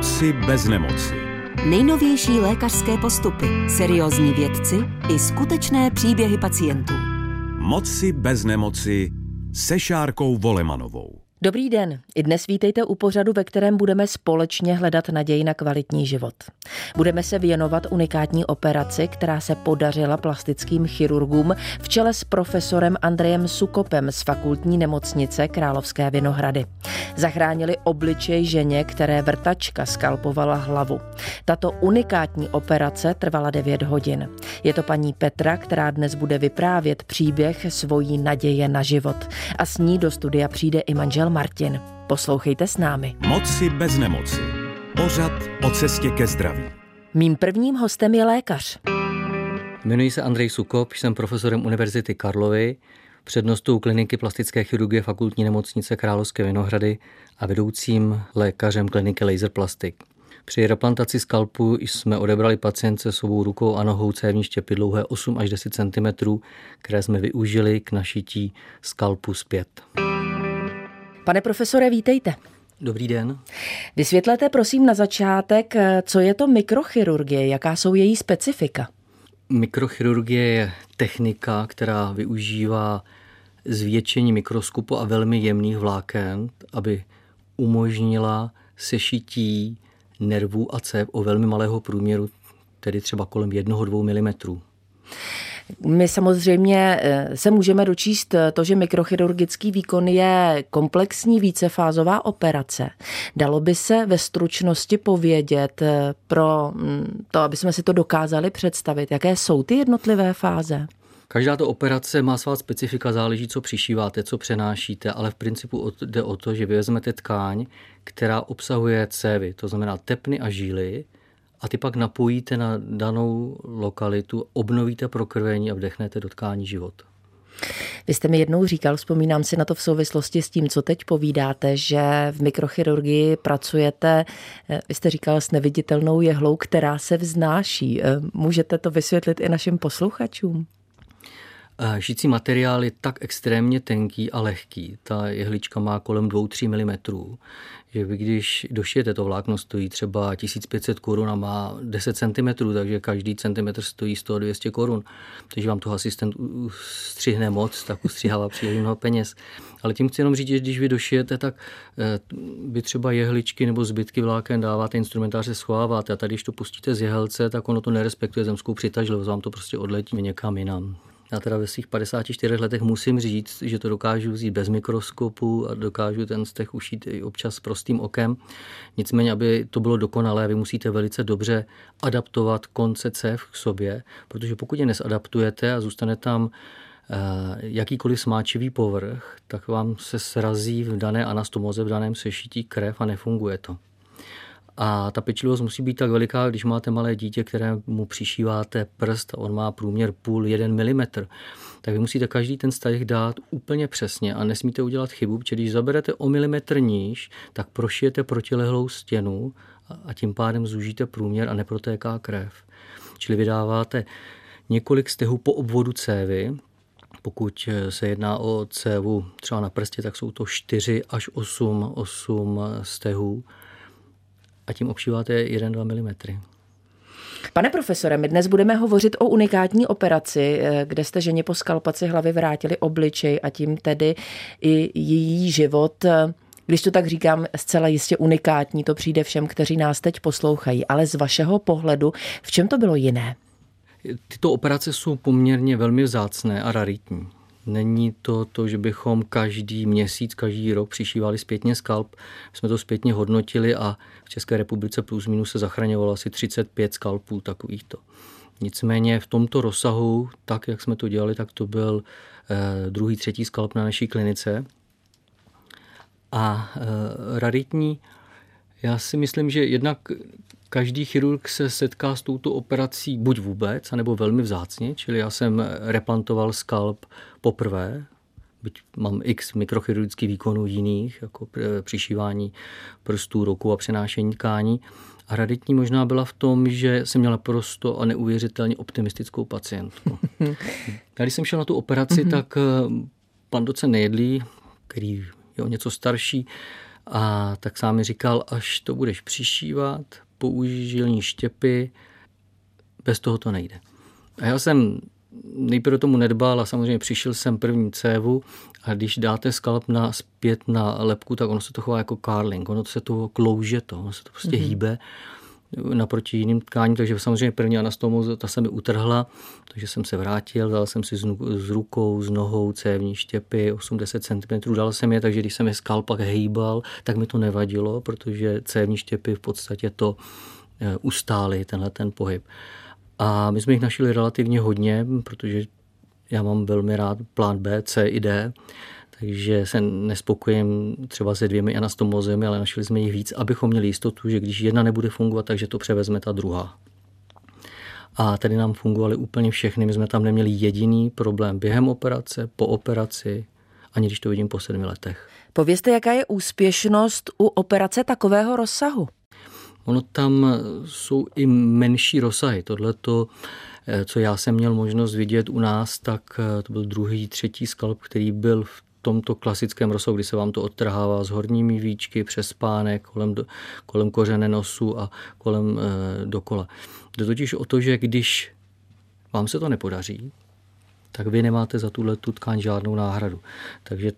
Moci bez nemoci. Nejnovější lékařské postupy, seriózní vědci i skutečné příběhy pacientů. Moci bez nemoci se Šárkou Volemanovou. Dobrý den. I dnes vítejte u pořadu, ve kterém budeme společně hledat naději na kvalitní život. Budeme se věnovat unikátní operaci, která se podařila plastickým chirurgům v čele s profesorem Andrejem Sukopem z fakultní nemocnice Královské Vinohrady. Zachránili obličej ženě, které vrtačka skalpovala hlavu. Tato unikátní operace trvala 9 hodin. Je to paní Petra, která dnes bude vyprávět příběh svojí naděje na život. A s ní do studia přijde i manžel Martin. Poslouchejte s námi. Moci bez nemoci. Pořad o cestě ke zdraví. Mým prvním hostem je lékař. Jmenuji se Andrej Sukop, jsem profesorem Univerzity Karlovy, přednostou kliniky plastické chirurgie fakultní nemocnice Královské Vinohrady a vedoucím lékařem kliniky Laser Plastik. Při replantaci skalpu jsme odebrali pacientce s obou rukou a nohou cévní štěpy dlouhé 8 až 10 cm, které jsme využili k našití skalpu zpět. Pane profesore, vítejte. Dobrý den. Vysvětlete prosím na začátek, co je to mikrochirurgie, jaká jsou její specifika. Mikrochirurgie je technika, která využívá zvětšení mikroskopu a velmi jemných vláken, aby umožnila sešití nervů a cév o velmi malého průměru, tedy třeba kolem 1-2 mm. My samozřejmě eh, se můžeme dočíst eh, to, že mikrochirurgický výkon je komplexní vícefázová operace. Dalo by se ve stručnosti povědět eh, pro mm, to, aby jsme si to dokázali představit, jaké jsou ty jednotlivé fáze? Každá to operace má svá specifika, záleží, co přišíváte, co přenášíte, ale v principu jde o to, že vezmete tkáň, která obsahuje cévy, to znamená tepny a žíly, a ty pak napojíte na danou lokalitu, obnovíte prokrvení a vdechnete do tkání život. Vy jste mi jednou říkal, vzpomínám si na to v souvislosti s tím, co teď povídáte, že v mikrochirurgii pracujete, eh, vy jste říkal, s neviditelnou jehlou, která se vznáší. Eh, můžete to vysvětlit i našim posluchačům? Šící materiál je tak extrémně tenký a lehký. Ta jehlička má kolem 2-3 mm, že vy když došijete, to vlákno stojí třeba 1500 korun a má 10 cm, takže každý centimetr stojí 100-200 korun. Takže vám to asistent střihne moc, tak ustřihává příliš mnoho peněz. Ale tím chci jenom říct, že když vy došijete, tak eh, vy třeba jehličky nebo zbytky vláken dáváte, instrumentář se schováváte a tady, když to pustíte z jehelce, tak ono to nerespektuje zemskou přitažlivost, vám to prostě odletí někam jinam. Já teda ve svých 54 letech musím říct, že to dokážu vzít bez mikroskopu a dokážu ten stech ušít i občas prostým okem. Nicméně, aby to bylo dokonalé, vy musíte velice dobře adaptovat konce cév k sobě, protože pokud je nesadaptujete a zůstane tam eh, jakýkoliv smáčivý povrch, tak vám se srazí v dané anastomoze, v daném sešití krev a nefunguje to. A ta pečlivost musí být tak veliká, když máte malé dítě, kterému přišíváte prst a on má průměr půl jeden milimetr, tak vy musíte každý ten stavek dát úplně přesně a nesmíte udělat chybu, protože když zaberete o milimetr níž, tak prošijete protilehlou stěnu a tím pádem zúžíte průměr a neprotéká krev. Čili vydáváte několik stehů po obvodu cévy, pokud se jedná o cévu třeba na prstě, tak jsou to 4 až 8, 8 stehů a tím obšíváte 1-2 mm. Pane profesore, my dnes budeme hovořit o unikátní operaci, eh, kde jste ženě po skalpaci hlavy vrátili obličej a tím tedy i její život když to tak říkám, zcela jistě unikátní, to přijde všem, kteří nás teď poslouchají. Ale z vašeho pohledu, v čem to bylo jiné? Tyto operace jsou poměrně velmi vzácné a raritní. Není to to, že bychom každý měsíc, každý rok přišívali zpětně skalp. Jsme to zpětně hodnotili a v České republice plus minus se zachraňovalo asi 35 skalpů takovýchto. Nicméně v tomto rozsahu, tak jak jsme to dělali, tak to byl eh, druhý, třetí skalp na naší klinice. A eh, raritní, já si myslím, že jednak Každý chirurg se setká s touto operací buď vůbec, anebo velmi vzácně, čili já jsem replantoval skalp poprvé, byť mám x mikrochirurgických výkonů jiných, jako přišívání prstů, ruku a přenášení tkání. A raditní možná byla v tom, že jsem měla prosto a neuvěřitelně optimistickou pacientku. Když jsem šel na tu operaci, mhm. tak eh, pan docent Nejedlý, který je o něco starší, A tak sám mi říkal, až to budeš přišívat, použij žilní štěpy, bez toho to nejde. A já jsem nejprve tomu nedbal a samozřejmě přišel jsem první cévu a když dáte skalp na, zpět na lepku, tak ono se to chová jako carling, ono se to klouže to, ono se to prostě mm-hmm. hýbe naproti jiným tkáním, takže samozřejmě první anastomoza, ta se mi utrhla, takže jsem se vrátil, dal jsem si s, s rukou, s nohou cévní štěpy, 80 cm, dal jsem je, takže když jsem je skalpak hejbal, tak mi to nevadilo, protože cévní štěpy v podstatě to eh, ustály, tenhle ten pohyb. A my jsme jich našli relativně hodně, protože já mám velmi rád plán B, C i D, takže se nespokojím třeba se dvěmi anastomozemi, ale našli jsme jich víc, abychom měli jistotu, že když jedna nebude fungovat, takže to převezme ta druhá. A tady nám fungovaly úplně všechny, my jsme tam neměli jediný problém během operace, po operaci, ani když to vidím po sedmi letech. Povězte, jaká je úspěšnost u operace takového rozsahu? Ono tam jsou i menší rozsahy. Tohle to, eh, co já jsem měl možnost vidět u nás, tak eh, to byl druhý, třetí skalp, který byl v tomto klasickém rozsahu, kdy se vám to odtrhává z horními víčky přes spánek, kolem, kolem kořene nosu a kolem e, dokola. Jde totiž o to, že když vám se to nepodaří, tak vy nemáte za tuhle tu tkáň žádnou náhradu. Takže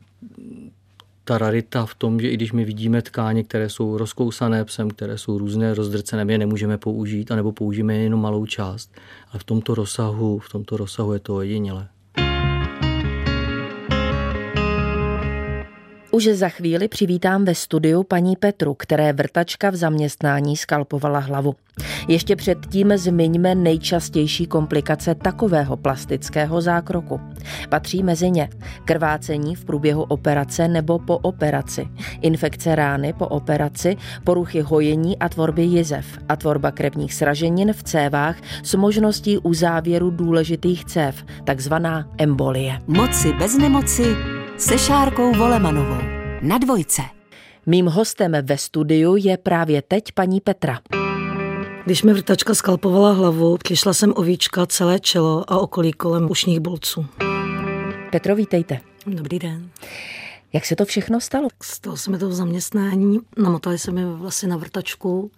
ta rarita v tom, že i když my vidíme tkáně, které jsou rozkousané psem, které jsou různé, rozdrcené, my je nemůžeme použít, anebo použijeme jenom malou část. Ale v tomto rozsahu, v tomto rozsahu je to ojedinělé. Už za chvíli přivítám ve studiu paní Petru, které vrtačka v zaměstnání skalpovala hlavu. Ještě předtím zmiňme nejčastější komplikace takového plastického zákroku. Patří mezi ně krvácení v průběhu operace nebo po operaci, infekce rány po operaci, poruchy hojení a tvorby jizev a tvorba krevních sraženin v cévách s možností uzávěru důležitých cév, takzvaná embolie. Moci bez nemoci se Šárkou Volemanovou na dvojce. Mým hostem ve studiu je právě teď paní Petra. Když mi vrtačka skalpovala hlavu, přišla jsem o víčka celé čelo a okolí kolem ušních bolců. Petro, vítejte. Dobrý den. Jak se to všechno stalo? Stalo se mi to v zaměstnání, namotali se mi vlastně na vrtačku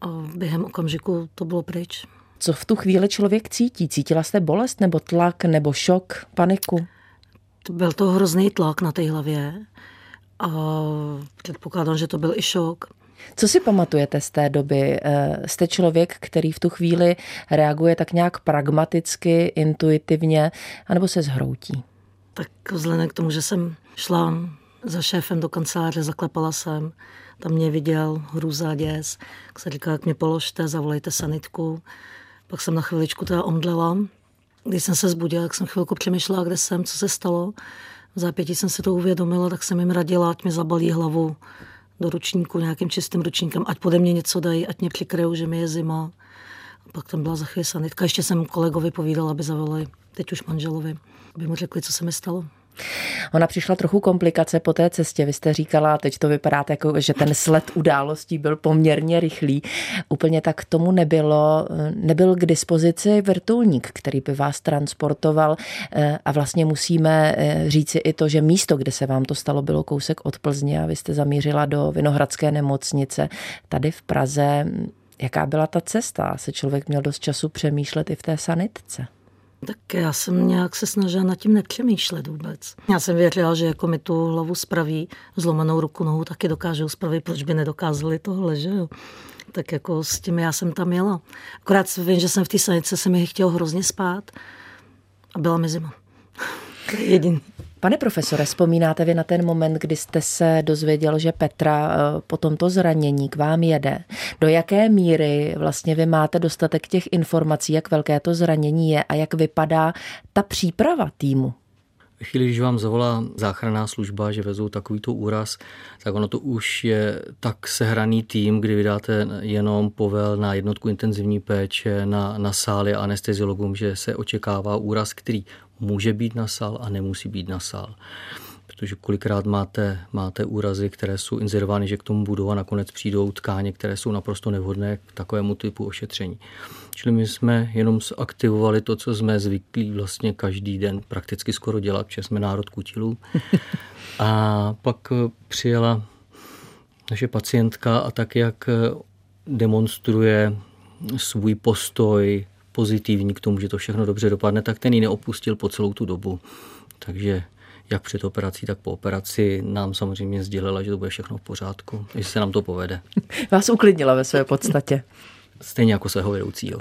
a během okamžiku to bylo pryč. Co v tu chvíli člověk cítí? Cítila jste bolest nebo tlak nebo šok, paniku? Byl to hrozný tlak na té hlavě a předpokládám, že to byl i šok. Co si pamatujete z té doby? Eh, jste člověk, který v tu chvíli reaguje tak nějak pragmaticky, intuitivně, anebo se zhroutí? Tak vzhledem k tomu, že jsem šla za šéfem do kanceláře, zaklepala jsem, tam mě viděl hrůza děs, tak se říkal, jak mě položte, zavolejte sanitku. Pak jsem na chviličku teda omdlela, když jsem se zbudila, tak jsem chvilku přemýšlela, kde jsem, co se stalo. V zápětí jsem si to uvědomila, tak jsem jim radila, ať mi zabalí hlavu do ručníku nějakým čistým ručníkem, ať pode mě něco dají, ať mě přikryjou, že mi je zima. A pak tam byla za chvíli. Ještě jsem kolegovi povídala, aby zavolali, teď už manželovi, aby mu řekli, co se mi stalo. Ona přišla trochu komplikace po té cestě. Vy jste říkala, teď to vypadá jako, že ten sled událostí byl poměrně rychlý. Úplně tak tomu nebylo. Nebyl k dispozici vrtulník, který by vás transportoval eh, a vlastně musíme eh, říci i to, že místo, kde se vám to stalo, bylo kousek od Plzně a vy jste zamířila do Vinohradské nemocnice tady v Praze. Jaká byla ta cesta? Se člověk měl dost času přemýšlet i v té sanitce. Tak já jsem nějak se snažila nad tím nepřemýšlet vůbec. Já jsem věřila, že jako mi tu hlavu spraví, zlomenou ruku, nohu taky dokážou spravit, proč by nedokázali tohle, že jo. Tak jako s tím já jsem tam jela. Akorát vím, že jsem v té sanice se mi chtěl hrozně spát a byla mi zima. Jediný. Pane profesore, vzpomínáte vy na ten moment, kdy jste se dozvěděl, že Petra eh, po tomto zranění k vám jede? Do jaké míry vlastně vy máte dostatek těch informací, jak velké to zranění je a jak vypadá ta příprava týmu? Chvíli, když vám zavolá záchranná služba, že vezou takovýto úraz, tak ono to už je tak sehraný tým, kdy vydáte jenom povel na jednotku intenzivní péče, na, na sály anesteziologům, že se očekává úraz, který může být na sál a nemusí být na sál. Protože kolikrát máte, máte úrazy, které jsou inzerovány, že k tomu budou a nakonec přijdou tkáně, které jsou naprosto nevhodné k takovému typu ošetření. Čili my jsme jenom zaktivovali to, co jsme zvyklí vlastně každý den prakticky skoro dělat, protože jsme národ kutilů. A pak přijela naše pacientka a tak, jak demonstruje svůj postoj pozitivní k tomu, že to všechno dobře dopadne, tak ten ji neopustil po celou tu dobu. Takže jak před operací, tak po operaci nám samozřejmě sdělila, že to bude všechno v pořádku, že se nám to povede. Vás uklidnila ve své podstatě. Stejně jako svého vedoucího.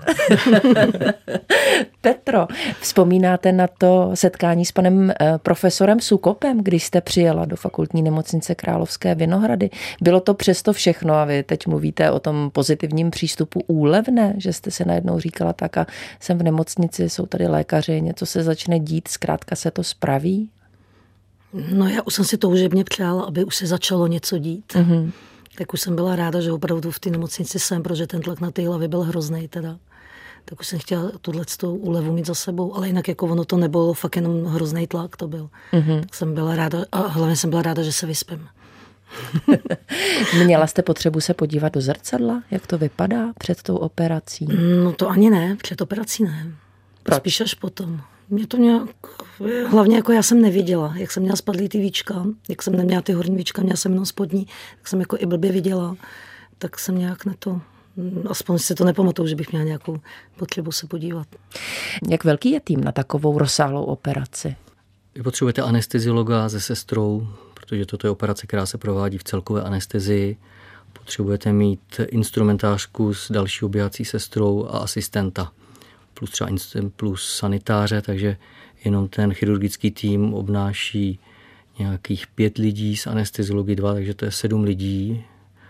Petro, vzpomínáte na to setkání s panem eh, profesorem Sukopem, když jste přijela do fakultní nemocnice Královské Vinohrady? Bylo to přesto všechno a vy teď mluvíte o tom pozitivním přístupu úlevné, že jste si najednou říkala tak a jsem v nemocnici, jsou tady lékaři, něco se začne dít, zkrátka se to spraví? No já už jsem si toužebně přála, aby už se začalo něco dít. Mm-hmm. Tak už jsem byla ráda, že opravdu v té nemocnici jsem, protože ten tlak na té hlavě byl hrozný teda. Tak už jsem chtěla tuhle úlevu mít za sebou, ale jinak jako ono to nebylo fakt jenom hrozný tlak to byl. Mm-hmm. Tak jsem byla ráda a hlavně jsem byla ráda, že se vyspím. Měla jste potřebu se podívat do zrcadla, jak to vypadá před tou operací? No to ani ne, před operací ne. Proč? Spíš až potom. Mě to nějak, hlavně jako já jsem neviděla, jak jsem měla spadlý ty víčka, jak jsem neměla ty horní víčka, měla jsem jenom spodní, tak jsem jako i blbě viděla, tak jsem nějak na to, aspoň si to nepamatuju, že bych měla nějakou potřebu se podívat. Jak velký je tým na takovou rozsáhlou operaci? Vy potřebujete anesteziologa se sestrou, protože toto je operace, která se provádí v celkové anestezii. Potřebujete mít instrumentářku s další oběhací sestrou a asistenta plus třeba plus sanitáře, takže jenom ten chirurgický tým obnáší nějakých pět lidí z anesteziologie dva, takže to je sedm lidí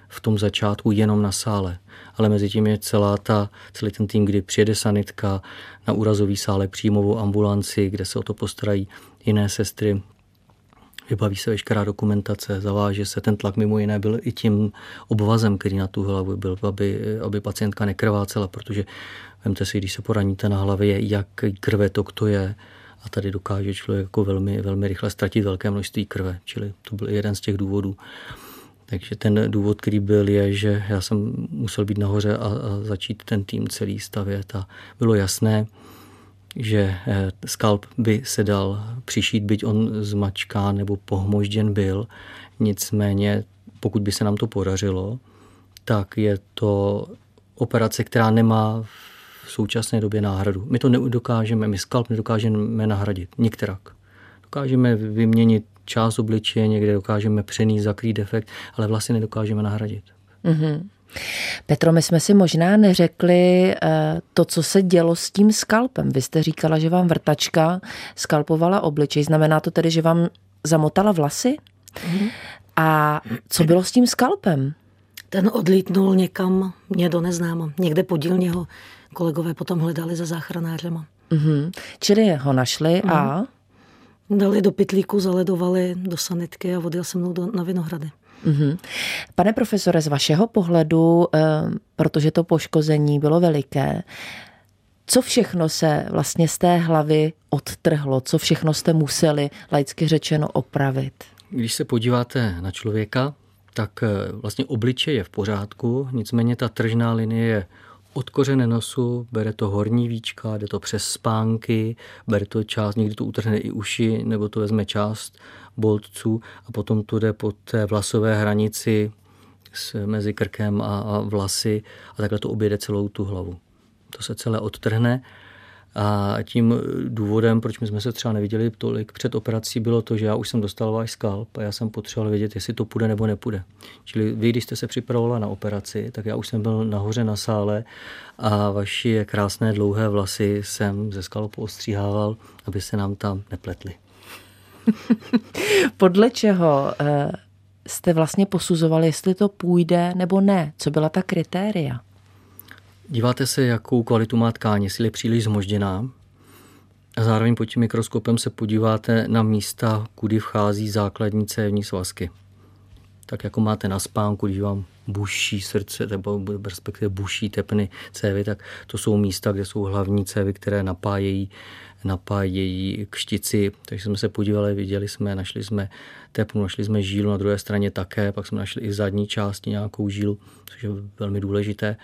v tom začátku jenom na sále. Ale mezi tím je celá ta, celý ten tým, kdy přijede sanitka na úrazový sále, příjmovou ambulanci, kde se o to postarají jiné sestry, vybaví se veškerá dokumentace, zaváže se. Ten tlak mimo jiné byl i tím obvazem, který na tu hlavu byl, aby, aby pacientka nekrvácela, protože vemte si, když se poraníte na hlavě, jak krvetok to je, a tady dokáže člověk jako velmi, velmi rychle ztratit velké množství krve, čili to byl jeden z těch důvodů. Takže ten důvod, který byl, je, že já jsem musel být nahoře a, a začít ten tým celý stavět a bylo jasné, že eh, skalp by se dal přišít, byť on zmačká nebo pohmožděn byl. Nicméně, pokud by se nám to podařilo, tak je to operace, která nemá současné době náhradu. My to nedokážeme, my skalp nedokážeme nahradit, nikterak. Dokážeme vyměnit část obličeje, někde dokážeme přenést, zakrýt defekt, ale vlastně nedokážeme nahradit. Mm-hmm. Petro, my jsme si možná neřekli eh, to, co se dělo s tím skalpem. Vy jste říkala, že vám vrtačka skalpovala obličej. Znamená to tedy, že vám zamotala vlasy? Mm-hmm. A co bylo s tím skalpem? Ten odlítnul někam, mě do neznáma. Někde podílně ho kolegové potom hledali za záchranářema. Mm-hmm. Čili ho našli mm-hmm. a? Dali do pytlíku, zaledovali do sanitky a odjel se mnou do, na Vinohrady. Mm-hmm. Pane profesore, z vašeho pohledu, eh, protože to poškození bylo veliké, co všechno se vlastně z té hlavy odtrhlo? Co všechno jste museli, laicky řečeno, opravit? Když se podíváte na člověka, tak eh, vlastně obličej je v pořádku, nicméně ta tržná linie je od kořene nosu, bere to horní víčka, jde to přes spánky, bere to část, někdy to utrhne i uši, nebo to vezme část boltců a potom to jde po té vlasové hranici mezi krkem a, a vlasy a takhle to objede celou tu hlavu. To se celé odtrhne a tím důvodem, proč my jsme se třeba neviděli tolik před operací, bylo to, že já už jsem dostal váš skalp a já jsem potřeboval vědět, jestli to půjde nebo nepůjde. Čili vy, když jste se připravovala na operaci, tak já už jsem byl nahoře na sále a vaši krásné dlouhé vlasy jsem ze skalpu ostříhával, aby se nám tam nepletly. Podle čeho eh, jste vlastně posuzovali, jestli to půjde nebo ne? Co byla ta kritéria? Díváte se, jakou kvalitu má tkáň, jestli je příliš zmožděná. A zároveň pod tím mikroskopem se podíváte na místa, kudy vchází základní cévní svazky. Tak jako máte na spánku, když vám buší srdce, nebo respektive buší tepny cévy, tak to jsou místa, kde jsou hlavní cévy, které napájejí napájejí kštici, takže jsme se podívali, viděli jsme, našli jsme tepnu, našli jsme žílu na druhé straně také, pak jsme našli i v zadní části nějakou žílu, což je velmi důležité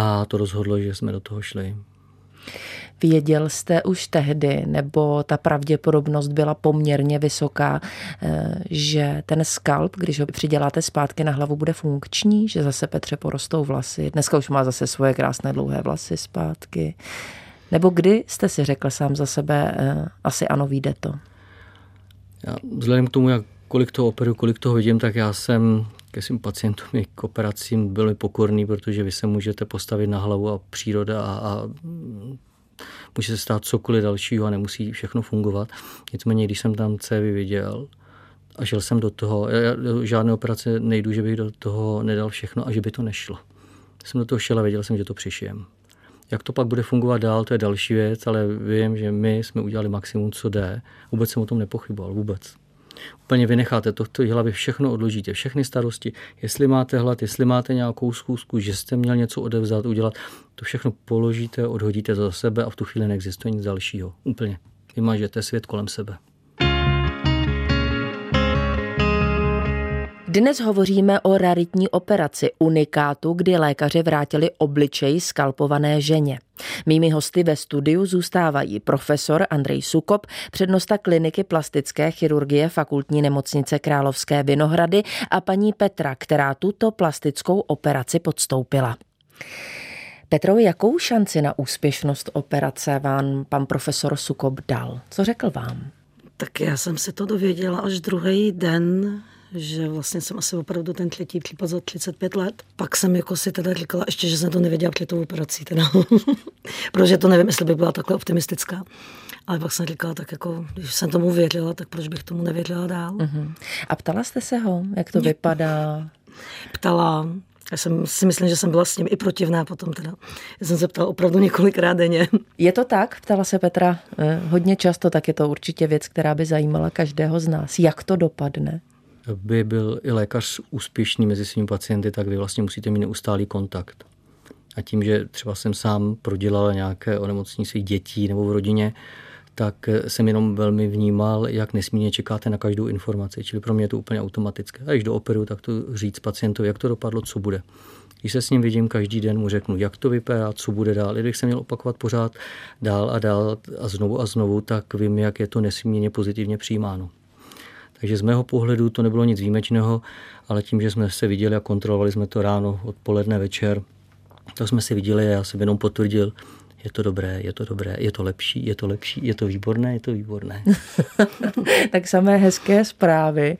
a to rozhodlo, že jsme do toho šli. Věděl jste už tehdy, nebo ta pravděpodobnost byla poměrně vysoká, eh, že ten skalp, když ho přiděláte zpátky na hlavu, bude funkční, že zase Petře porostou vlasy. Dneska už má zase svoje krásné dlouhé vlasy zpátky. Nebo kdy jste si řekl sám za sebe, eh, asi ano, vyjde to? Já, vzhledem k tomu, jak kolik toho operu, kolik toho vidím, tak já jsem ke svým pacientům i k operacím byl pokorný, protože vy se můžete postavit na hlavu a příroda a, a může se stát cokoliv dalšího a nemusí všechno fungovat. Nicméně, když jsem tam cévy viděl a šel jsem do toho, já do žádné operace nejdu, že bych do toho nedal všechno a že by to nešlo. Jsem do toho šel a věděl jsem, že to přišijem. Jak to pak bude fungovat dál, to je další věc, ale vím, že my jsme udělali maximum, co jde. Vůbec jsem o tom nepochyboval, vůbec. Úplně vynecháte to v té hlavě, všechno odložíte, všechny starosti. Jestli máte hlad, jestli máte nějakou schůzku, že jste měl něco odevzat, udělat, to všechno položíte, odhodíte za sebe a v tu chvíli neexistuje nic dalšího. Úplně. Vymažete svět kolem sebe. Dnes hovoříme o raritní operaci unikátu, kdy lékaři vrátili obličej skalpované ženě. Mými hosty ve studiu zůstávají profesor Andrej Sukop, přednosta kliniky plastické chirurgie fakultní nemocnice Královské Vinohrady a paní Petra, která tuto plastickou operaci podstoupila. Petro, jakou šanci na úspěšnost operace vám pan profesor Sukop dal? Co řekl vám? Tak já jsem se to dověděla až druhý den že vlastně jsem asi opravdu ten třetí případ za 35 let. Pak jsem jako si teda říkala ještě, že jsem to nevěděla před tou operací teda. Protože to nevím, jestli by byla takhle optimistická. Ale pak jsem říkala, tak jako, když jsem tomu věřila, tak proč bych tomu nevěřila dál. Uh-huh. A ptala jste se ho, jak to vypadá? Ptala, já jsem si myslím, že jsem byla s ním i protivná potom teda. Já jsem se ptala opravdu několikrát denně. Je to tak? Ptala se Petra eh, hodně často, tak je to určitě věc, která by zajímala každého z nás. Jak to dopadne? Aby byl i lékař úspěšný mezi svými pacienty, tak vy vlastně musíte mít neustálý kontakt. A tím, že třeba jsem sám prodělal nějaké onemocnění svých dětí nebo v rodině, tak jsem jenom velmi vnímal, jak nesmírně čekáte na každou informaci. Čili pro mě je to úplně automatické. A když do operu, tak to říct pacientovi, jak to dopadlo, co bude. Když se s ním vidím každý den, mu řeknu, jak to vypadá, co bude dál. Kdybych se měl opakovat pořád dál a dál a znovu a znovu, tak vím, jak je to nesmírně pozitivně přijímáno. Takže z mého pohledu to nebylo nic výjimečného, ale tím, že jsme se viděli a kontrolovali jsme to ráno, odpoledne, večer, to jsme si viděli a já jsem jenom potvrdil, je to dobré, je to dobré, je to lepší, je to lepší, je to výborné, je to výborné. tak samé hezké zprávy.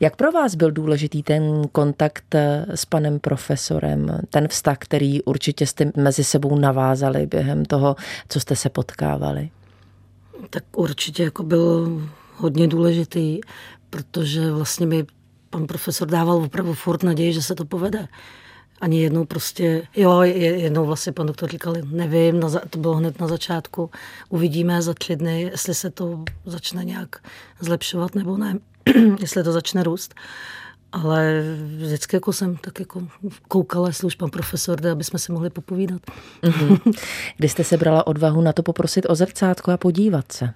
Jak pro vás byl důležitý ten kontakt s panem profesorem, ten vztah, který určitě jste mezi sebou navázali během toho, co jste se potkávali? Tak určitě jako byl hodně důležitý, protože vlastně mi pan profesor dával opravdu furt naději, že se to povede. Ani jednou prostě, jo, jednou vlastně pan doktor říkal, nevím, na, to bylo hned na začátku, uvidíme za tři dny, jestli se to začne nějak zlepšovat nebo ne, jestli to začne růst. Ale vždycky jako jsem tak jako koukala, jestli už pan profesor jde, aby jsme si mohli popovídat. Mm-hmm. Kdy jste se brala odvahu na to poprosit o zrcátko a podívat se?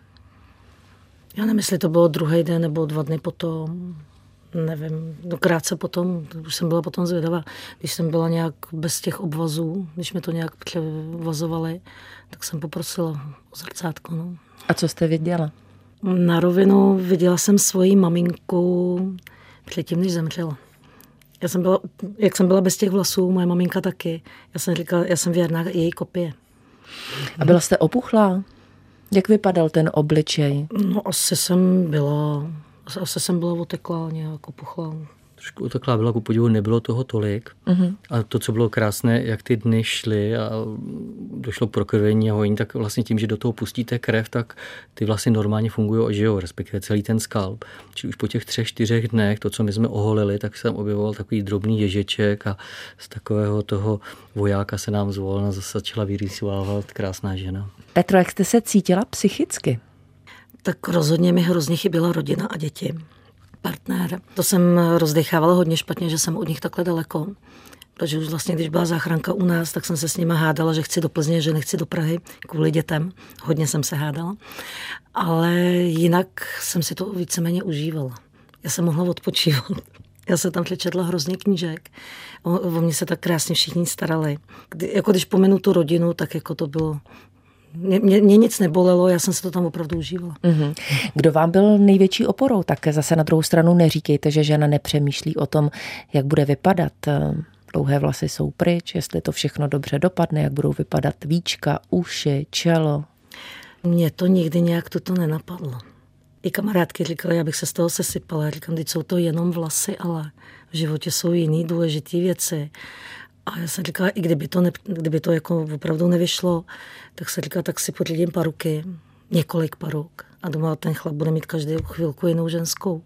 Já nevím, jestli to bylo druhý den nebo dva dny potom. Nevím, no krátce potom, už jsem byla potom zvědavá, když jsem byla nějak bez těch obvazů, když mi to nějak převazovali, tak jsem poprosila o zrcátko. No. A co jste viděla? Na rovinu viděla jsem svoji maminku předtím, než zemřela. Já jsem byla, jak jsem byla bez těch vlasů, moje maminka taky. Já jsem říkala, já jsem věrná její kopie. A byla jste opuchlá? Jak vypadal ten obličej? No asi jsem byla, asi jsem byla oteklá, nějak opuchlá. Trošku oteklá byla, ku podivu nebylo toho tolik. Uh-huh. A to, co bylo krásné, jak ty dny šly a došlo k prokrvení a hojení, tak vlastně tím, že do toho pustíte krev, tak ty vlastně normálně fungují a žijou, respektive celý ten skalp. Či už po těch třech, čtyřech dnech, to, co my jsme oholili, tak jsem objevoval takový drobný ježeček a z takového toho vojáka se nám zvolna zase začala vyrýsovávat krásná žena. Petro, jak jste se cítila psychicky? Tak rozhodně mi hrozně chyběla rodina a děti. Partner. To jsem rozdechávala hodně špatně, že jsem od nich takhle daleko. Protože už vlastně, když byla záchranka u nás, tak jsem se s nima hádala, že chci do Plzně, že nechci do Prahy kvůli dětem. Hodně jsem se hádala. Ale jinak jsem si to víceméně užívala. Já jsem mohla odpočívat. Já jsem tam přečetla hrozně knížek. O, o mě se tak krásně všichni starali. Kdy, jako když pomenu tu rodinu, tak jako to bylo Mě, mě, mě nic nebolelo, já jsem se to tam opravdu užívala. Mm-hmm. Kdo vám byl největší oporou? Tak zase na druhou stranu neříkejte, že žena nepřemýšlí o tom, jak bude vypadat. Dlouhé vlasy jsou pryč, jestli to všechno dobře dopadne, jak budou vypadat víčka, uši, čelo. Mně to nikdy nějak toto nenapadlo. I kamarádky říkali, abych se z toho sesypala. Já říkám, teď jsou to jenom vlasy, ale v životě jsou jiné důležité věci. A já jsem říkala, i kdyby to, ne, kdyby to jako opravdu nevyšlo, tak se říkala, tak si pořídím paruky, několik paruk. A doma ten chlap bude mít každou chvilku jinou ženskou.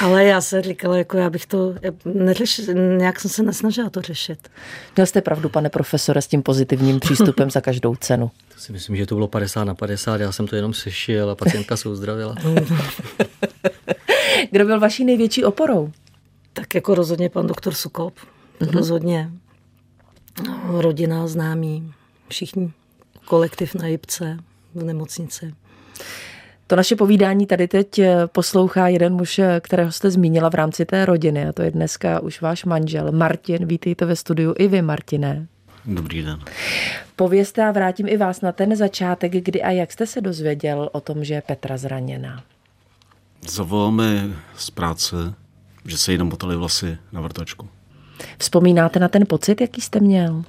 Ale já se říkala, jako já bych to neřeš, nějak jsem se nesnažila to řešit. Měl jste pravdu, pane profesore, s tím pozitivním přístupem za každou cenu. To si myslím, že to bylo 50 na 50, já jsem to jenom sešil a pacientka se uzdravila. Kdo byl vaší největší oporou? Tak jako rozhodně pan doktor Sukop. Mm-hmm. Rozhodně. Rodina, známí, všichni. Kolektiv na Jibce, v nemocnici. To naše povídání tady teď eh, poslouchá jeden muž, eh, kterého jste zmínila v rámci té rodiny a to je dneska už váš manžel Martin. Vítejte ve studiu i vy, Martine. Dobrý den. Povězte a vrátím i vás na ten začátek, kdy a jak jste se dozvěděl o tom, že je Petra zraněná. Zavolal mi z práce, že se jí namotali vlasy na vrtačku. Vzpomínáte na ten pocit, jaký jste měl?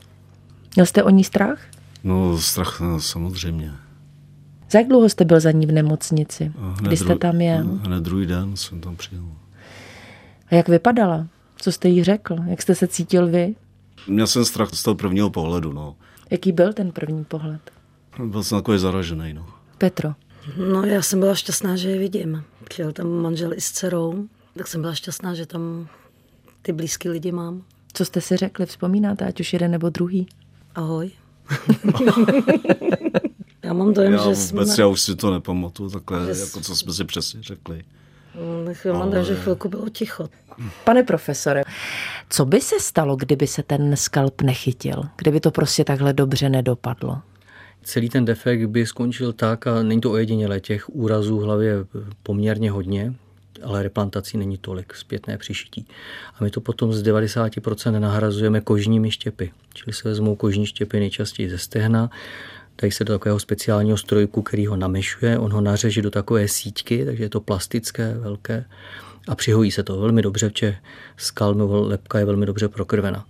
Měl jste o ní strach? No, strach no, samozřejmě. Za jak dlouho jste byl za ní v nemocnici? Hned Kdy jste tam jel? Hned druhý den jsem tam přijel. A jak vypadala? Co jste jí řekl? Jak jste se cítil vy? Měl jsem strach z toho prvního pohledu, no. Jaký byl ten první pohled? Byl jsem takový zaražený, no. Petro. No já jsem byla šťastná, že je vidím. Přijel tam manžel i s dcerou, tak jsem byla šťastná, že tam ty blízký lidi mám. Co jste si řekli, vzpomínáte, ať už jeden nebo druhý? Ahoj. já mám dojem, já že vůbec, jsme... já už si to nepamatuju, takhle, že jako co jsme si přesně řekli. Já mám dojem, že chvilku bylo ticho. Pane profesore, co by se stalo, kdyby se ten skalp nechytil? Kdyby to prostě takhle dobře nedopadlo? Celý ten defekt by skončil tak, a není to ojedinělé, těch úrazů v hlavě poměrně hodně, ale replantací není tolik, zpětné přišití. A my to potom z 90% nahrazujeme kožními štěpy. Čili se vezmou kožní štěpy nejčastěji ze stehna, dají se do takového speciálního strojku, který ho namešuje, on ho nařeže do takové síťky, takže je to plastické, velké a přihojí se to velmi dobře, protože skalmová lepka je velmi dobře prokrvena.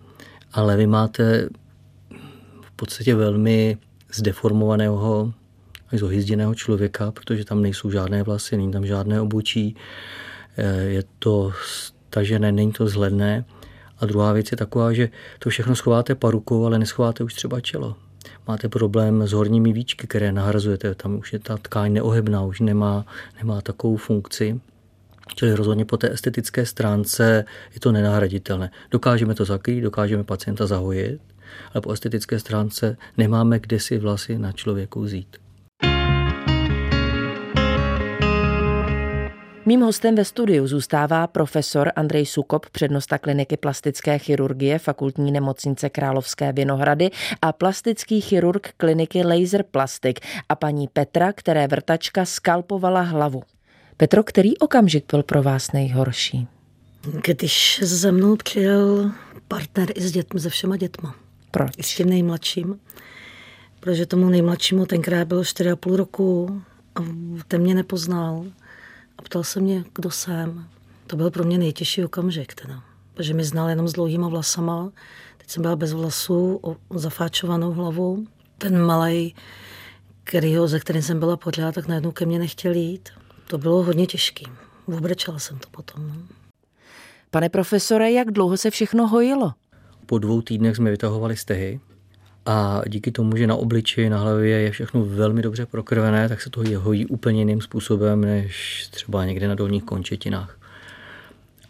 Ale vy máte v podstatě velmi zdeformovaného zohyzděného člověka, protože tam nejsou žádné vlasy, není tam žádné obočí, je to stažené, není to zhledné. A druhá věc je taková, že to všechno schováte parukou, ale neschováte už třeba čelo. Máte problém s horními víčky, které nahrazujete, tam už je ta tkáň neohebná, už nemá, nemá takovou funkci. Čili rozhodně po té estetické stránce je to nenahraditelné. Dokážeme to zakrýt, dokážeme pacienta zahojit, ale po estetické stránce nemáme kde si vlasy na člověku vzít. Mým hostem ve studiu zůstává profesor Andrej Sukop, přednosta kliniky plastické chirurgie fakultní nemocnice Královské Vinohrady a plastický chirurg kliniky Laser Plastik a paní Petra, které vrtačka skalpovala hlavu. Petro, který okamžik byl pro vás nejhorší? Když za mnou přijel partner i s dětmi, se všema dětma. Proč? I s tím nejmladším. Protože tomu nejmladšímu tenkrát bylo 4,5 roku a ten mě nepoznal. A ptal se mě, kdo jsem. To byl pro mě nejtěžší okamžik teda. Protože mi znal jenom s dlouhýma vlasama. Teď jsem byla bez vlasů, o zafáčovanou hlavu. Ten malý, kterýho, ze kterým jsem byla pořád, tak najednou ke mně nechtěl jít. To bylo hodně těžké. Obrečela jsem to potom. No. Pane profesore, jak dlouho se všechno hojilo? Po dvou týdnech jsme vytahovali stehy a díky tomu, že na obliči, na hlavě je všechno velmi dobře prokrvené, tak se to hojí úplně jiným způsobem, než třeba někde na dolních končetinách.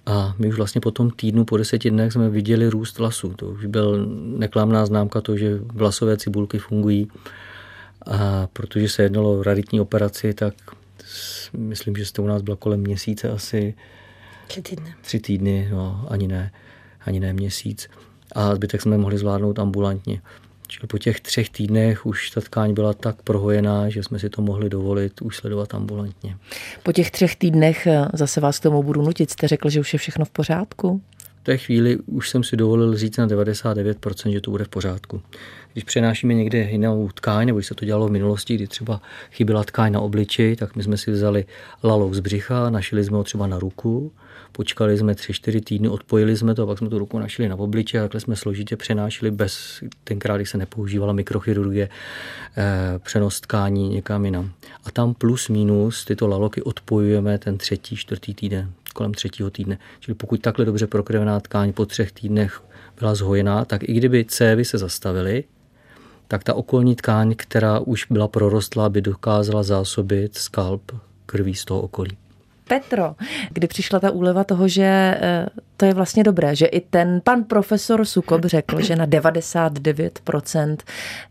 A my už vlastně po tom týdnu, po deseti dnech jsme viděli růst vlasů. To už byl neklamná známka to, že vlasové cibulky fungují. A protože se jednalo o raditní operaci, tak myslím, že jste u nás byla kolem měsíce asi. Tři týdny. Tři týdny, no, ani ne, ani ne měsíc. A zbytek jsme mohli zvládnout ambulantně. Čili po těch třech týdnech už ta tkáň byla tak prohojená, že jsme si to mohli dovolit už sledovat ambulantně. Po těch třech týdnech, zase vás k tomu budu nutit, jste řekl, že už je všechno v pořádku? té chvíli už jsem si dovolil říct na 99%, že to bude v pořádku. Když přenášíme někde jinou tkáň, nebo když se to dělalo v minulosti, kdy třeba chyběla tkáň na obliči, tak my jsme si vzali lalok z břicha, našili jsme ho třeba na ruku, počkali jsme tři, čtyři týdny, odpojili jsme to pak jsme tu ruku našli na obliči a takhle jsme složitě přenášeli bez, tenkrát, když se nepoužívala mikrochirurgie, eh, přenos tkání někam jinam. A tam plus minus tyto laloky odpojujeme ten třetí, čtvrtý týden, kolem třetího týdne. Čili pokud takhle dobře prokrvená tkáň po třech týdnech byla zhojená, tak i kdyby cévy se zastavily, tak ta okolní tkáň, která už byla prorostlá, by dokázala zásobit skalp krví z toho okolí. Petro, kdy přišla ta úleva toho, že eh, to je vlastně dobré, že i ten pan profesor Sukop řekl, že na 99%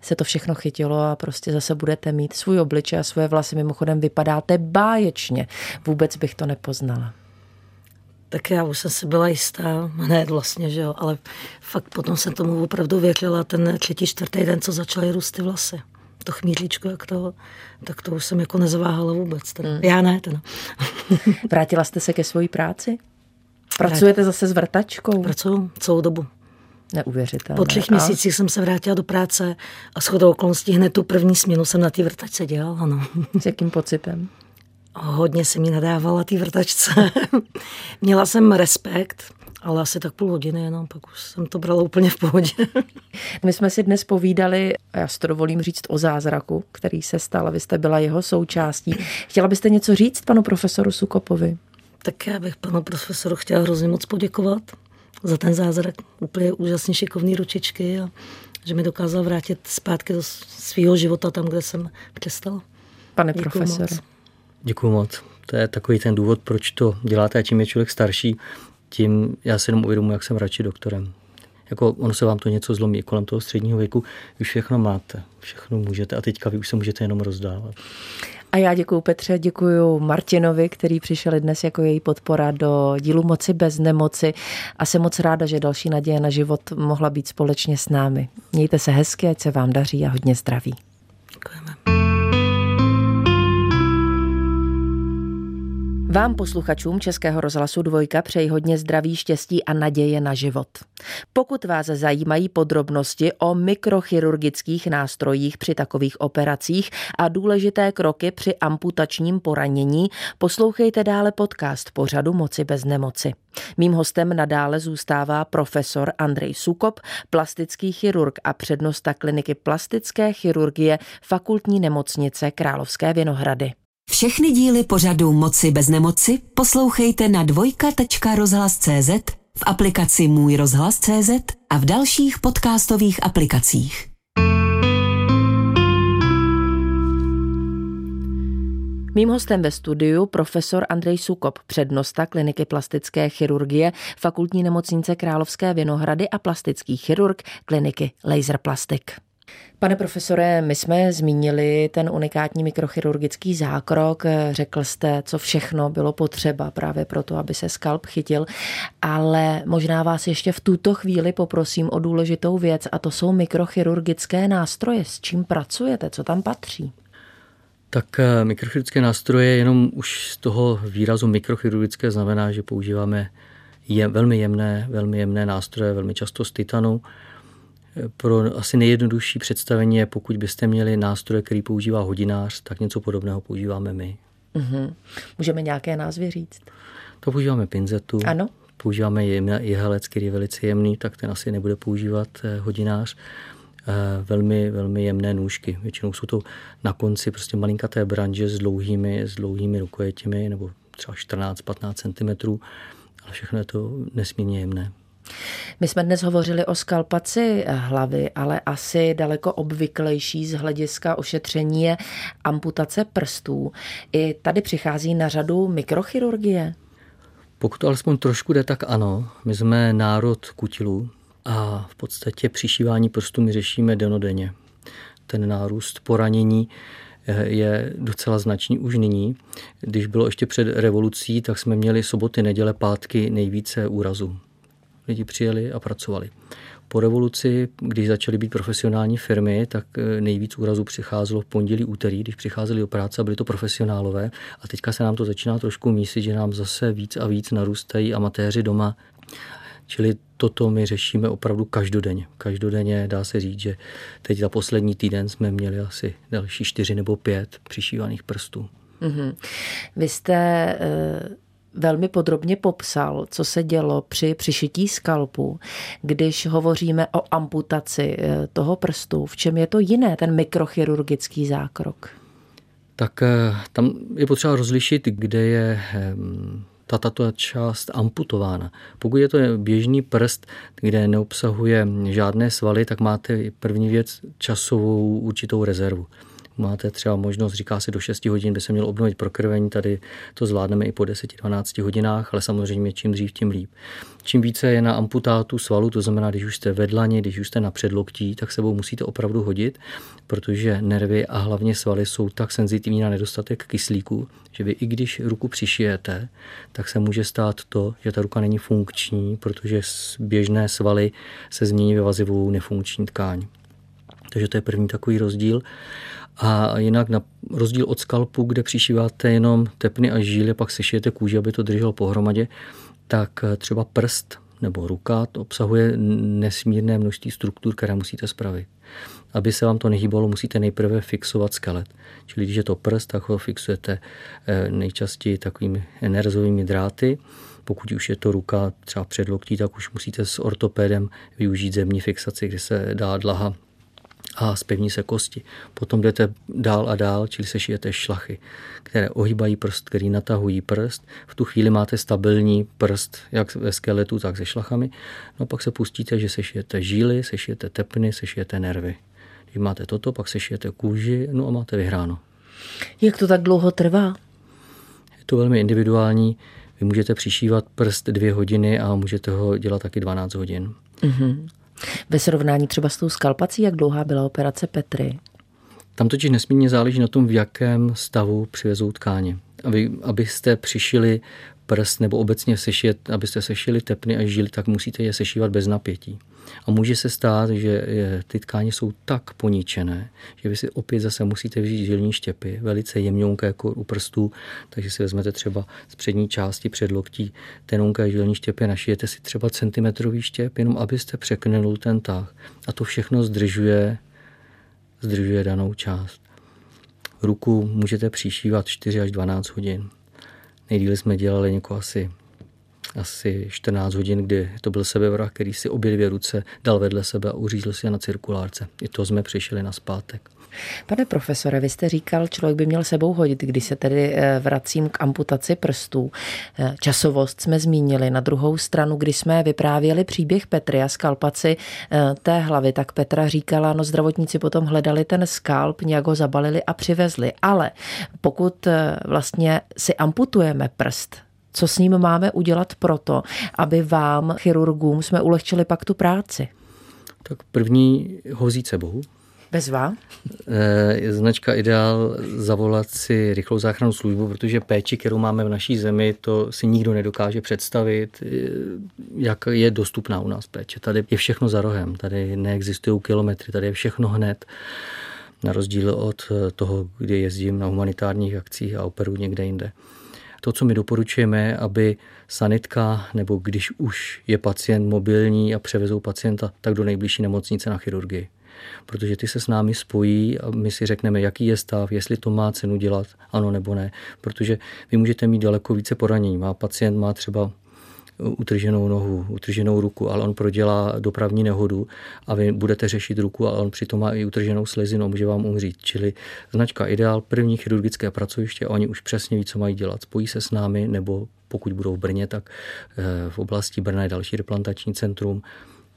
se to všechno chytilo a prostě zase budete mít svůj obličej a svoje vlasy. Mimochodem vypadáte báječně. Vůbec bych to nepoznala. Tak já už jsem si byla jistá, ne vlastně, že jo, ale fakt potom jsem tomu opravdu věřila ten třetí, čtvrtý den, co začaly růst ty vlasy. To chmíříčko, jak to, tak to už jsem jako nezaváhala vůbec. Teda. Mm. Já ne, teda. Vrátila jste se ke své práci? Pracujete zase s vrtačkou? Pracuju celou dobu. Neuvěřitelné. Po třech měsících jsem se vrátila do práce a shodou okolností hned tu první směnu jsem na té vrtačce dělala, ano. S jakým pocitem? Hodně se mi nadávala té vrtačce. Měla jsem respekt, ale asi tak půl hodiny jenom, pak už jsem to brala úplně v pohodě. My jsme si dnes povídali, a já si to dovolím říct o zázraku, který se stal, vy jste byla jeho součástí. Chtěla byste něco říct panu profesoru Sukopovi? Tak já bych panu profesoru chtěla hrozně moc poděkovat za ten zázrak. Úplně úžasně šikovný ručičky a že mi dokázal vrátit zpátky do svého života tam, kde jsem přestala. Pane profesore. Děkuji moc. To je takový ten důvod, proč to děláte a čím je člověk starší, tím já si jenom uvědomuji, jak jsem radši doktorem. Jako ono se vám to něco zlomí kolem toho středního věku, vy všechno máte, všechno můžete a teďka vy už se můžete jenom rozdávat. A já děkuji Petře, děkuji Martinovi, který přišel dnes jako její podpora do dílu Moci bez nemoci a jsem moc ráda, že další naděje na život mohla být společně s námi. Mějte se hezky, ať se vám daří a hodně zdraví. Děkujeme. Vám posluchačům Českého rozhlasu Dvojka přeji hodně zdraví, štěstí a naděje na život. Pokud vás zajímají podrobnosti o mikrochirurgických nástrojích při takových operacích a důležité kroky při amputačním poranění, poslouchejte dále podcast pořadu Moci bez nemoci. Mým hostem nadále zůstává profesor Andrej Sukop, plastický chirurg a přednosta kliniky plastické chirurgie Fakultní nemocnice Královské Vinohrady. Všechny díly pořadu Moci bez nemoci poslouchejte na dvojka.rozhlas.cz, v aplikaci Můj rozhlas.cz a v dalších podcastových aplikacích. Mým hostem ve studiu profesor Andrej Sukop, přednosta kliniky plastické chirurgie Fakultní nemocnice Královské Vinohrady a plastický chirurg kliniky Laser Plastik. Pane profesore, my jsme zmínili ten unikátní mikrochirurgický zákrok. Řekl jste, co všechno bylo potřeba právě proto, aby se skalp chytil, ale možná vás ještě v tuto chvíli poprosím o důležitou věc a to jsou mikrochirurgické nástroje. S čím pracujete? Co tam patří? Tak eh, mikrochirurgické nástroje jenom už z toho výrazu mikrochirurgické znamená, že používáme je, velmi jemné, velmi jemné nástroje, velmi často z titanu pro asi nejjednodušší představení je, pokud byste měli nástroj, který používá hodinář, tak něco podobného používáme my. Mm-hmm. Můžeme nějaké názvy říct? To používáme pinzetu. Ano. Používáme jehelec, který je velice jemný, tak ten asi nebude používat eh, hodinář. Eh, velmi, velmi jemné nůžky. Většinou jsou to na konci prostě malinkaté branže s dlouhými, s dlouhými rukojetěmi, nebo třeba 14-15 cm, ale všechno je to nesmírně jemné. My jsme dnes hovořili o skalpaci hlavy, ale asi daleko obvyklejší z hlediska ošetření je amputace prstů. I tady přichází na řadu mikrochirurgie. Pokud alespoň trošku jde, tak ano. My jsme národ kutilů a v podstatě přišívání prstů my řešíme denodenně. Ten nárůst poranění eh, je docela značný už nyní. Když bylo ještě před revolucí, tak jsme měli soboty, neděle, pátky nejvíce úrazů lidi přijeli a pracovali. Po revoluci, když začaly být profesionální firmy, tak eh, nejvíc úrazů přicházelo v pondělí, úterý, když přicházeli do práce a byli to profesionálové. A teďka se nám to začíná trošku mísit, že nám zase víc a víc narůstají amatéři doma. Čili toto my řešíme opravdu každodenně. Každodenně dá se říct, že teď za poslední týden jsme měli asi další čtyři nebo pět přišívaných prstů. Mm-hmm. Vy jste e, velmi podrobně popsal, co se dělo při přišití skalpu, když hovoříme o amputaci e, toho prstu. V čem je to jiné, ten mikrochirurgický zákrok? Tak e, tam je potřeba rozlišit, kde je ta tato část amputována. Pokud je to běžný prst, kde neobsahuje žádné svaly, tak máte první věc časovou určitou rezervu máte třeba možnost, říká se do 6 hodin, by se měl obnovit prokrvení, tady to zvládneme i po 10-12 hodinách, ale samozřejmě čím dřív, tím líp. Čím více je na amputátu svalu, to znamená, když už jste vedlaně, když už jste na předloktí, tak sebou musíte opravdu hodit, protože nervy a hlavně svaly jsou tak senzitivní na nedostatek kyslíku, že vy i když ruku přišijete, tak se může stát to, že ta ruka není funkční, protože běžné svaly se změní ve vazivou nefunkční tkáň. Takže to je první takový rozdíl. A jinak na rozdíl od skalpu, kde přišíváte jenom tepny a žíly, pak sešijete kůži, aby to drželo pohromadě, tak třeba prst nebo ruka to obsahuje nesmírné množství struktur, které musíte spravit. Aby se vám to nehýbalo, musíte nejprve fixovat skelet. Čili když je to prst, tak ho fixujete eh, nejčastěji takovými enerzovými dráty. Pokud už je to ruka třeba předloktí, tak už musíte s ortopédem využít zemní fixaci, kdy se dá dlaha a zpevní se kosti. Potom jdete dál a dál, čili se šijete šlachy, které ohýbají prst, který natahují prst. V tu chvíli máte stabilní prst, jak ve skeletu, tak se šlachami. No pak se pustíte, že se šijete žíly, se šijete tepny, se šijete nervy. Když máte toto, pak se šijete kůži, no a máte vyhráno. Jak to tak dlouho trvá? Je to velmi individuální. Vy můžete přišívat prst dvě hodiny a můžete ho dělat taky 12 hodin. Mm-hmm. Ve srovnání třeba s tou skalpací, jak dlouhá byla operace Petry? Tam totiž nesmírně záleží na tom, v jakém stavu přivezou tkáně. Aby, abyste přišili prst nebo obecně sešijet, abyste sešili tepny a žili, tak musíte je sešívat bez napětí. A může se stát, že ty tkáně jsou tak poničené, že vy si opět zase musíte vzít žilní štěpy, velice jemňonké jako u prstů, takže si vezmete třeba z přední části předloktí tenonké žilní štěpy, našijete si třeba centimetrový štěp, jenom abyste překnul ten tah. A to všechno zdržuje, zdržuje danou část. Ruku můžete přišívat 4 až 12 hodin. Nejdíle jsme dělali někoho asi asi 14 hodin, kdy to byl sebevrah, který si obě dvě ruce dal vedle sebe a uřízl si je na cirkulárce. I to jsme přišli na zpátek. Pane profesore, vy jste říkal, člověk by měl sebou hodit, když se tedy eh, vracím k amputaci prstů. Eh, časovost jsme zmínili. Na druhou stranu, když jsme vyprávěli příběh Petry a skalpaci eh, té hlavy, tak Petra říkala, no zdravotníci potom hledali ten skalp, nějak ho zabalili a přivezli. Ale pokud vlastně si amputujeme prst, co s ním máme udělat proto, aby vám, chirurgům, jsme ulehčili pak tu práci? Tak první ho vzít sebou. Bezva? Je značka Ideál zavolat si rychlou záchranu službu, protože péči, kterou máme v naší zemi, to si nikdo nedokáže představit, jak je dostupná u nás péče. Tady je všechno za rohem, tady neexistují kilometry, tady je všechno hned. Na rozdíl od toho, kdy jezdím na humanitárních akcích a operu někde jinde. To, co my doporučujeme, aby sanitka, nebo když už je pacient mobilní a převezou pacienta, tak do nejbližší nemocnice na chirurgii. Protože ty se s námi spojí a my si řekneme, jaký je stav, jestli to má cenu dělat, ano nebo ne. Protože vy můžete mít daleko více poranění. Má pacient má třeba utrženou nohu, utrženou ruku, ale on prodělá dopravní nehodu a vy budete řešit ruku, ale on přitom má i utrženou slezinu, může vám umřít. Čili značka Ideál, první chirurgické pracoviště, oni už přesně ví, co mají dělat. Spojí se s námi, nebo pokud budou v Brně, tak eh, v oblasti Brna je další replantační centrum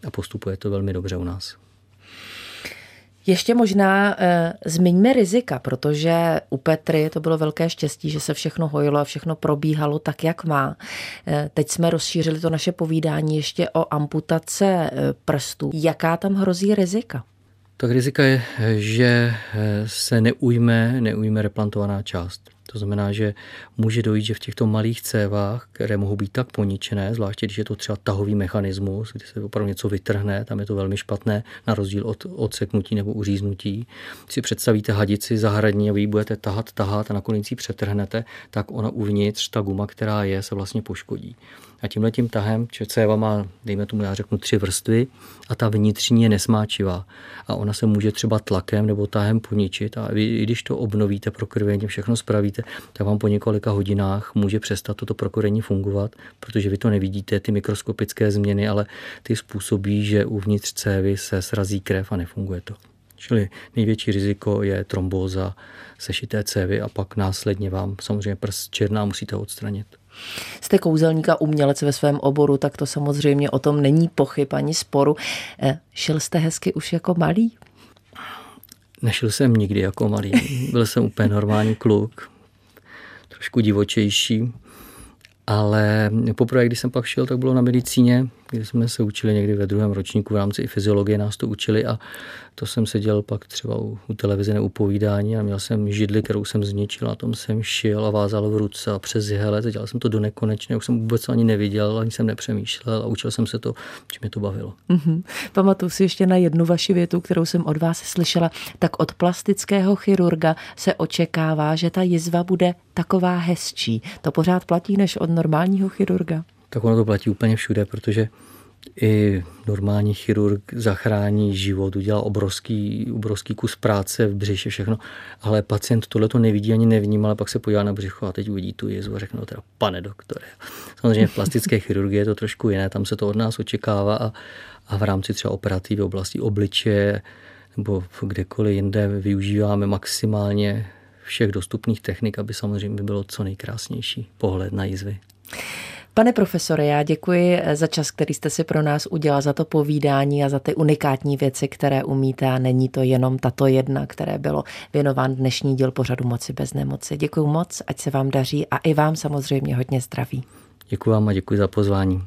a postupuje to velmi dobře u nás. Ještě možná e, zmiňme rizika, protože u Petry to bylo velké štěstí, že se všechno hojilo a všechno probíhalo tak, jak má. E, teď jsme rozšířili to naše povídání ještě o amputace e, prstů. Jaká tam hrozí rizika? Tak rizika je, že se neujme, neujme replantovaná část. To znamená, že může dojít, že v těchto malých cévách, které mohou být tak poničené, zvláště když je to třeba tahový mechanismus, kdy se opravdu něco vytrhne, tam je to velmi špatné, na rozdíl od odseknutí nebo uříznutí. Když si představíte hadici zahradní a vy budete tahat, tahat a nakonec ji přetrhnete, tak ona uvnitř, ta guma, která je, se vlastně poškodí. A tímhle tím tahem, že céva má, dejme tomu, já řeknu, tři vrstvy a ta vnitřní je nesmáčivá. A ona se může třeba tlakem nebo tahem poničit. A vy, i když to obnovíte prokrvení, všechno spravíte, tak vám po několika hodinách může přestat toto prokrvení fungovat, protože vy to nevidíte, ty mikroskopické změny, ale ty způsobí, že uvnitř cévy se srazí krev a nefunguje to. Čili největší riziko je trombóza sešité cévy a pak následně vám samozřejmě prst černá musíte odstranit. Jste kouzelník a umělec ve svém oboru, tak to samozřejmě o tom není pochyb ani sporu. Eh, šel jste hezky už jako malý? Nešel jsem nikdy jako malý. Byl jsem úplně normální kluk. Trošku divočejší. Ale poprvé, když jsem pak šel, tak bylo na medicíně, kde jsme se učili někdy ve druhém ročníku v rámci i fyziologie, nás to učili a to jsem seděl pak třeba u, u televize nebo povídání a měl jsem židli, kterou jsem zničil a tom jsem šil a vázal v ruce a přes jehelec. Dělal jsem to do nekonečně, už jsem vůbec ani neviděl, ani jsem nepřemýšlel a učil jsem se to, čím mě to bavilo. Mm-hmm. Pamatuju si ještě na jednu vaši větu, kterou jsem od vás slyšela. Tak od plastického chirurga se očekává, že ta jizva bude taková hezčí. To pořád platí než od normálního chirurga? Tak ono to platí úplně všude, protože i normální chirurg zachrání život, udělá obrovský, obrovský kus práce v břiše, všechno, ale pacient tohle to nevidí ani nevnímá, ale pak se podívá na břicho a teď uvidí tu jizvu a řekne, no teda pane doktore. Samozřejmě v plastické chirurgii je to trošku jiné, tam se to od nás očekává a, a v rámci třeba operativy oblasti obličeje nebo kdekoliv jinde využíváme maximálně všech dostupných technik, aby samozřejmě bylo co nejkrásnější pohled na jizvy. Pane profesore, já děkuji za čas, který jste si pro nás udělal, za to povídání a za ty unikátní věci, které umíte a není to jenom tato jedna, které bylo věnován dnešní díl pořadu Moci bez nemoci. Děkuji moc, ať se vám daří a i vám samozřejmě hodně zdraví. Děkuji vám a děkuji za pozvání.